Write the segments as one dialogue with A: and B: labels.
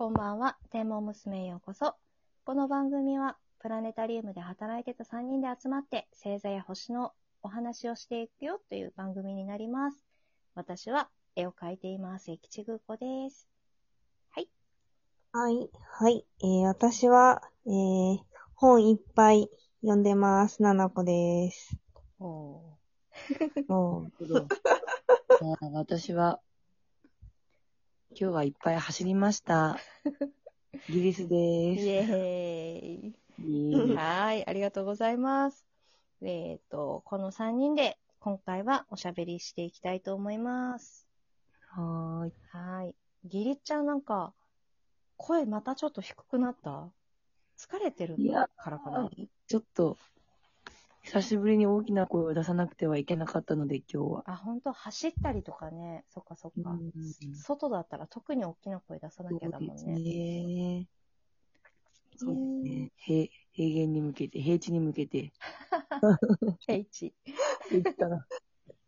A: こんばんは、天文娘へようこそ。この番組は、プラネタリウムで働いてた3人で集まって、星座や星のお話をしていくよという番組になります。私は絵を描いています。駅地ぐっこです。
B: はい。はい。えー、私は、えー、本いっぱい読んでます。ななこです。
A: お
B: おー
C: なるほど。じ ゃあ私は、今日はいっぱい走りました。イ ギリス
A: イ
C: で
A: エーイ。
C: す。イエーイ
A: はい、ありがとうございます。えっ、と、この3人で今回はおしゃべりしていきたいと思います。
C: はーい。
A: はい。ギリちゃんなんか、声またちょっと低くなった？疲れてる
C: いや
A: からかな？
C: ちょっと、久しぶりに大きな声を出さなくてはいけなかったので、今日は。
A: あ、本当走ったりとかね。そっかそっか。
C: うん
A: 外だったら特に大きな声出さなきゃだもんね。
C: ね。そうですね。平、平原に向けて、平地に向けて。ったな。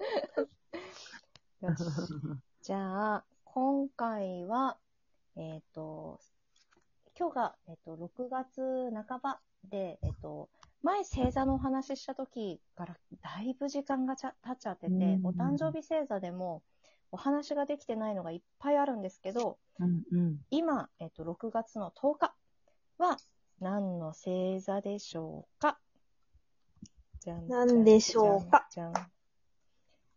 A: よし。じゃあ、今回は、えっ、と、今日が、えっ、と、6月半ばで、えっ、と、前星座のお話しした時からだいぶ時間がちゃ経っちゃってて、
C: うん
A: お誕生日星座でもお話ができてないのがいっぱいあるんですけど、
C: うんうん。
A: 今、えっ、と、6月の10日は何の星座でしょうか？じゃん
B: 何でしょうか？
A: じゃん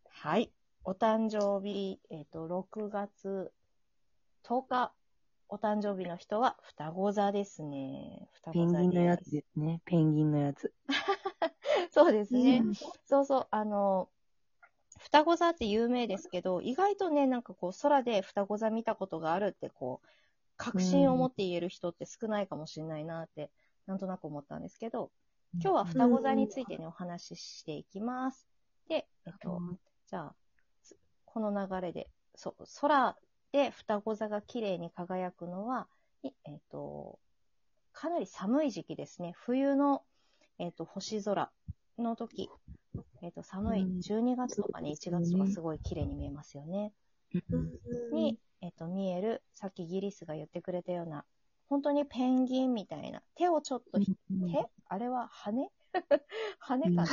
A: はい。お誕生日、えっ、と、6月10日、お誕生日の人は双子座ですね。双
C: ペン
A: 子座
C: ギンのやつ
A: です。
C: ね。ペンギンのやつ。
A: そうですね。そうそう、あの、双子座って有名ですけど、意外とね、なんかこう、空で双子座見たことがあるって、こう、確信を持って言える人って少ないかもしれないなって、なんとなく思ったんですけど、今日は双子座についてね、お話ししていきます。で、えっと、じゃあ、つこの流れで、そ空で双子座が綺麗に輝くのは、いえっと、かなり寒い時期ですね。冬の、えっと、星空の時、えっと、寒い
C: うん。
A: 12月とかね、1
C: そうですね。
A: 月とかすごい綺麗に見えますよね。
C: うん。
A: に、えっと、見える、さっきギリスが言ってくれたような、本当にペンギンみたいな、手をちょっと手？あれは羽？羽かな、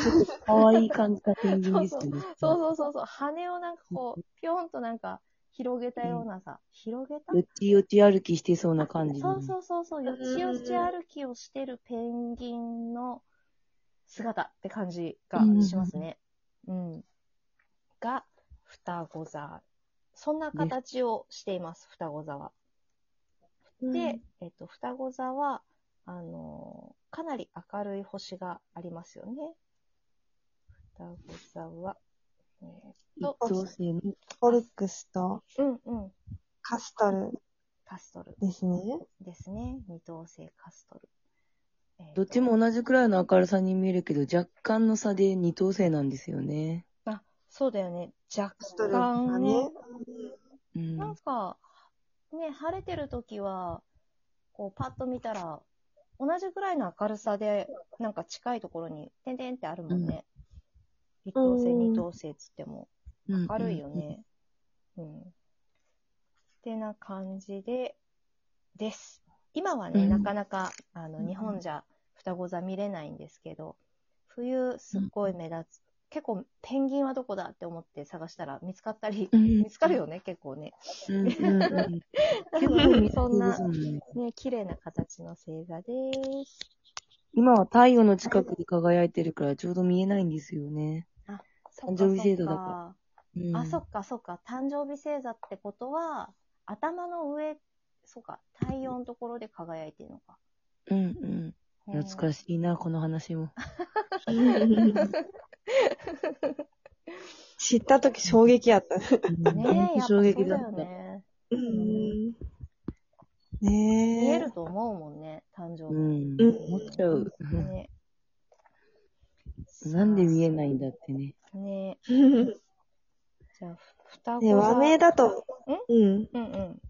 C: かわいい感じのペンギンですよね。
A: そうそうそうそう、羽をなんかこう、ぴょんとなんか広げたようなさ、広げた？
C: よちよち歩きしてそうな感じの。
A: そうそうそうそう、よちよち歩きをしてるペンギンの姿って感じがしますね。うん。が、双子座。そんな形をしています、双子座は。で、えっと、双子座は、あのーかなり明るい星がありますよね。双子座は、と、
C: 等星の
B: フォルクスと
A: うんうん、
B: カストル
A: カストル
B: ですね。
A: ですね。二等星カストル。えーと
C: どっちも同じくらいの明るさに見えるけど、若干の差で二等星なんですよね。
A: あ、そうだよね。若
B: カストルが
A: 干ね
B: ね。。
C: うん。
A: なんか、ね、晴れてる時は、こう、パッと見たら、同じぐらいの明るさで、なんか近いところに、てんてんってあるもんね。一等星、
B: うん
A: 二等星っつっても、
C: うん
A: 明るいよ。ね。うん。ってな感じで、です。今はね、
C: うん
A: なかなか、あの、
C: うん
A: 日本じゃ双子座見れないんですけど、冬すっごい目立つ。結構、ペンギンはどこだって思って探したら見つかったり、
C: うん
A: 見つかるよね、結構ね。そんな
C: ね、
A: 綺麗な形の星座です。
C: 今は太陽の近くで輝いてるからちょうど見えないんですよね。
A: そっか
C: 誕生日星座だかうん
A: あ、そっかそっか。誕生日星座ってことは、頭の上、そうか、太陽のところで輝いてるのか。
C: うんうん。懐かしいな、この話も。
B: 知ったとき衝撃やった。
A: ねえ、やっぱそう
C: 衝撃だった。
A: ね。
B: うん
A: 見
B: ねえ。
A: えると思うもんね、誕生日。
C: うん。
B: うん
C: 思っちゃう。
A: ね。
C: なんで見えないんだってね。
A: ね じゃあ、双子
B: ね、
A: 座。
B: 和名だと、うん。
A: うんうん。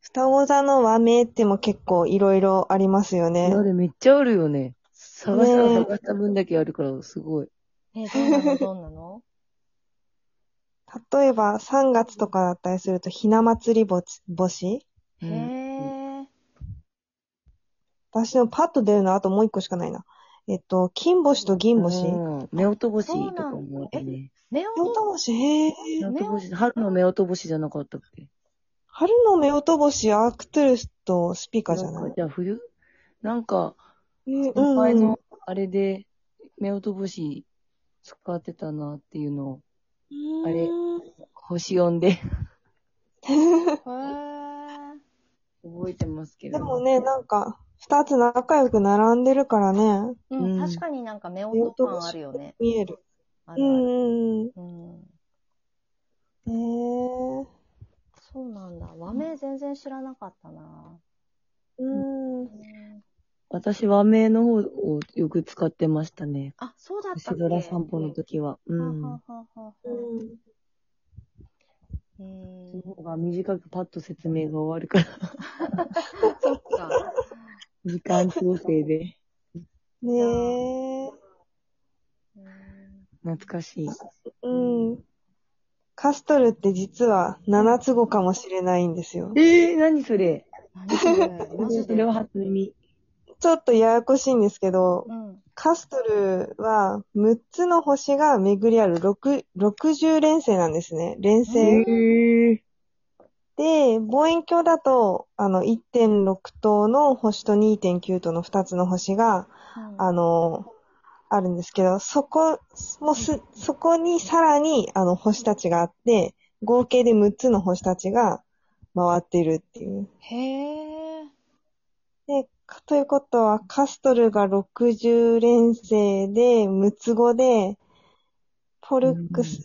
B: 双子座の和名っても結構いろいろありますよね。
C: あれめっちゃあるよね。探したら
B: ね
C: 探した分だけあるから、すごい。
A: え、どんなの？どんなの？
B: 例えば3月とかだったりするとひな祭りぼち星？
A: へえ。
B: 私のパッと出るのあともう一個しかないな。えっと、金星と銀星。
C: うん。目音星とかもあるね。
A: 目
B: 音星、へえ。
C: 目音星、春の目音星じゃなかったっけ？
B: 春の目音星、アークトゥルスとスピカじゃない？
C: じゃあ冬？なんか、
B: えー
C: 先輩
B: うん
C: のあれで、目音星使ってたなっていうのを、
B: うん。
C: あれ星読んで覚えてますけど。
B: でもね、なんか、二つ仲良く並んでるからね、
A: うん、
C: うん
A: 確かになんか目音感あるよね。
B: 見える。
A: あるある。
B: うんうん
A: うん。
B: うん。へえ。
A: そうなんだ。和名全然知らなかったな。
B: うん。
C: 私は名の方をよく使ってましたね。
A: あ、そうだったっ
C: 星
A: け
C: 空散歩の時は。うん。
A: ははは
B: うん
C: その方が短くパッと説明が終わるから、
A: そっか。
C: 時間調整で。
B: ねえ。
A: うん
C: 懐かしい。
B: うん。カストルって実は七つ子かもしれないんですよ。
C: えー、何それ？
A: それ？
C: は初耳。
B: ちょっとややこしいんですけど、
A: うん。
B: カストルは6つの星が巡り合う6 60連星なんですね。連星。
C: え
B: で、望遠鏡だと、あの、1.6等の星と2.9等の2つの星が、あの、あるんですけど、そこ、もす、そこにさらに、あの、星たちがあって、合計で6つの星たちが回ってるっていう。
A: へえ。
B: で、かということは、カストルが60連星で、6つ子で、ポルックス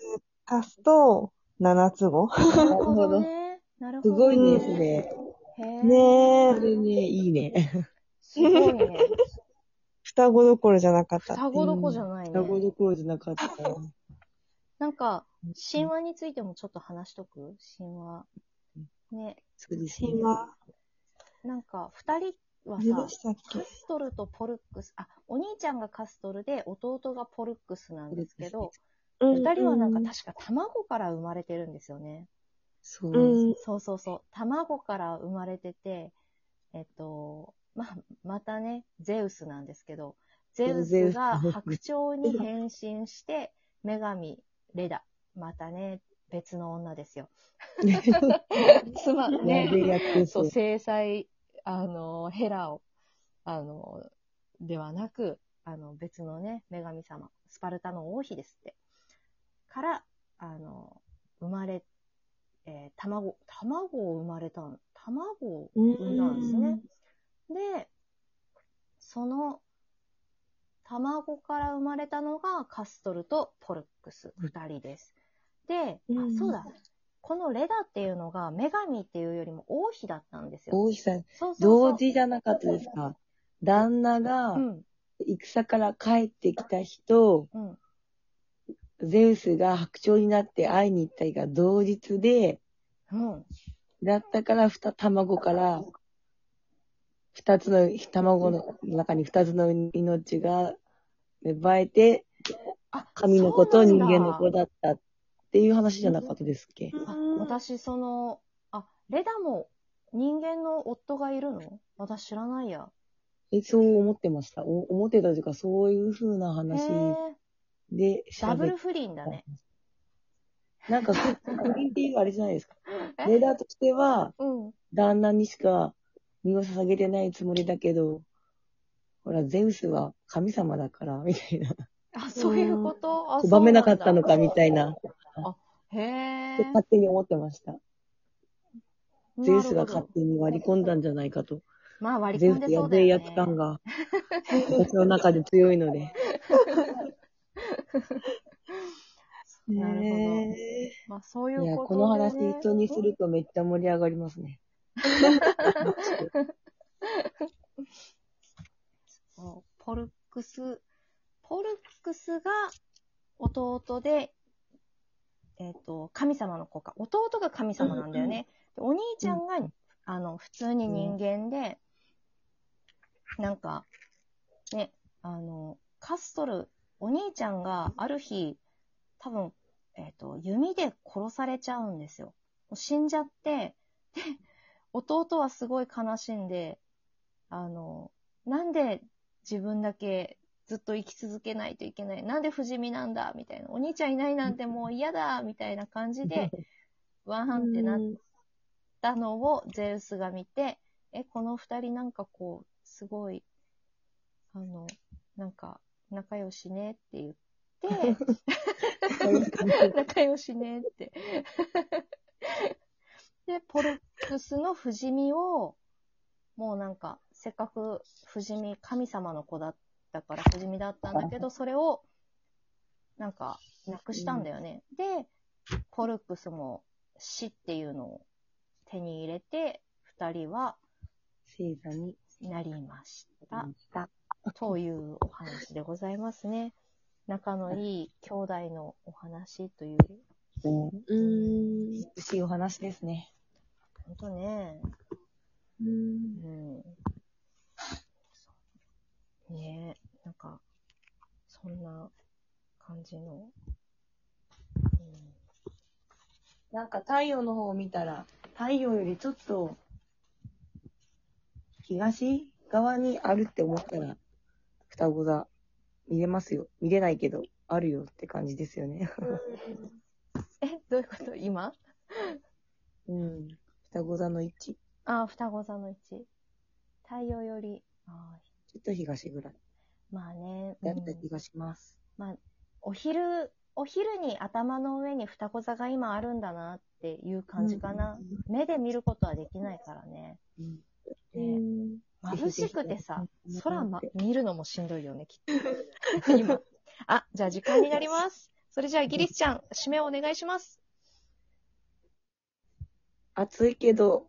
B: 足すと7つ子。
A: なるほどね。なるほ
C: す
A: ど。
C: ごいね、それ。
A: へえ。
B: ねえ、
C: それね、いいね。
A: すごいね。
B: 双子どころじゃなかった。
A: 双子どこじゃない
C: 双子
A: ね。
C: どころじゃなかった。
A: なんか、神話についてもちょっと話しとく？神話。ね。
C: そうですね
B: 神。話。
A: なんか、二人は
B: 何
A: さ
B: でしたっけ？
A: カストルとポルックス、あ、お兄ちゃんがカストルで弟がポルックスなんですけど、
B: 二
A: 二人はなんか確か卵から生まれてるんですよね。
C: そう。
B: うん。
A: そうそうそう。卵から生まれてて、えっと、まあ、またね、ゼウスなんですけど、ゼウスが白鳥に変身して、女神レダ。またね、別の女ですよ。つ まね、そう、制裁、あの、ヘラを、あの、ではなく、あの、別のね、女神様、スパルタの王妃ですって。から、あの、生まれ、えー卵、卵を生まれたん、卵を産んだんですね。で、その、卵から生まれたのがカストルとポルックス、二人です。で、
B: うん
A: あそうだ。このレダっていうのが女神っていうよりも王妃だったんですよ。
C: 大木さん、
A: そうそうそう
C: 同時じゃなかったですか？旦那が
A: うん、
C: 戦から帰ってきた日と、
A: うん。
C: ゼウスが白鳥になって会いに行った日が同日で、
A: うん。
C: だったから、ふた、卵から、二つの、卵の中に二つの命が芽生えて、
A: あ、
C: 神の子と人間の子
A: だ。
C: だったっていう話じゃなかったですっけ？
A: あ、私、その、あ、レダも人間の夫がいるの？私知らないや。
C: え、そう思ってました。お思ってたというか、そういう風な
A: へ
C: 話
A: ー
C: で
A: ダブル不倫だね。
C: なんか、不倫っていうあれじゃないですか。
A: え？
C: レーダーとしては、
A: うん。
C: 旦那にしか身を捧げてないつもりだけど、ほら、ゼウスは神様だから、みたいな。
A: あ、そういうこと？あ、
C: 拒めなかったの
A: か。
C: か、みたいな。
A: へえ。
C: 勝手に思ってました。ゼウスが勝手に割り込んだんじゃないかと。
A: まあ割り
C: ゼウス
A: 込んでそうだよね。
C: やべえやつ感が、私の中で強いので。
A: なるほど。
B: へ
A: まあそういう
C: いや、
A: こと
C: この話人にするとめっちゃ盛り上がりますね。
A: ポルックス、ポルックスが弟で、えっ、と、神様の子か。弟が神様なんだよね。でお兄ちゃんが、あの、普通に人間で、なんか、ね、あの、カストル、お兄ちゃんがある日、多分、えっ、と、弓で殺されちゃうんですよ。もう死んじゃって、で、弟はすごい悲しんで、あの、なんで自分だけずっと生き続けないといけない？なんで不死身なんだ？みたいな。お兄ちゃんいないなんてもう嫌だみたいな感じで、ワンハンってなったのをゼウスが見て、え、この二人なんかこう、すごい、あの、なんか、仲良しねって言って、仲良しねって。で、ポルクスの不死身を、もうなんか、せっかく不死身、神様の子だったから不死身だったんだけど、それを、なんか、なくしたんだよね。で、ポルクスも死っていうのを手に入れて、二人は
C: 星座に
A: なりました。というお話でございますね。仲のいい兄弟のお話という、
C: うん。美しいお話ですね。
A: ほんとね、
C: うん。
A: うん。ねえ、なんか、そんな感じの、
C: なんか太陽の方を見たら、太陽よりちょっと、東側にあるって思ったら、双子座見れますよ。見れないけど、あるよって感じですよね。
A: え、どういうこと？今？
C: うん。双子座の位置？
A: ああ、双子座の位置。太陽より、ああ、
C: ちょっと東ぐらい。
A: まあね、
C: だった気がします。
A: まあ、お昼、お昼に頭の上に双子座が今あるんだなっていう感じかな。目で見ることはできないからね。
C: うん。
A: ね眩しくてさ空、ま、見るのもしんどいよね、きっと。今。あ、じゃあ時間になります。それじゃあ、ギリスちゃん、締めをお願いします。
C: 暑いけど、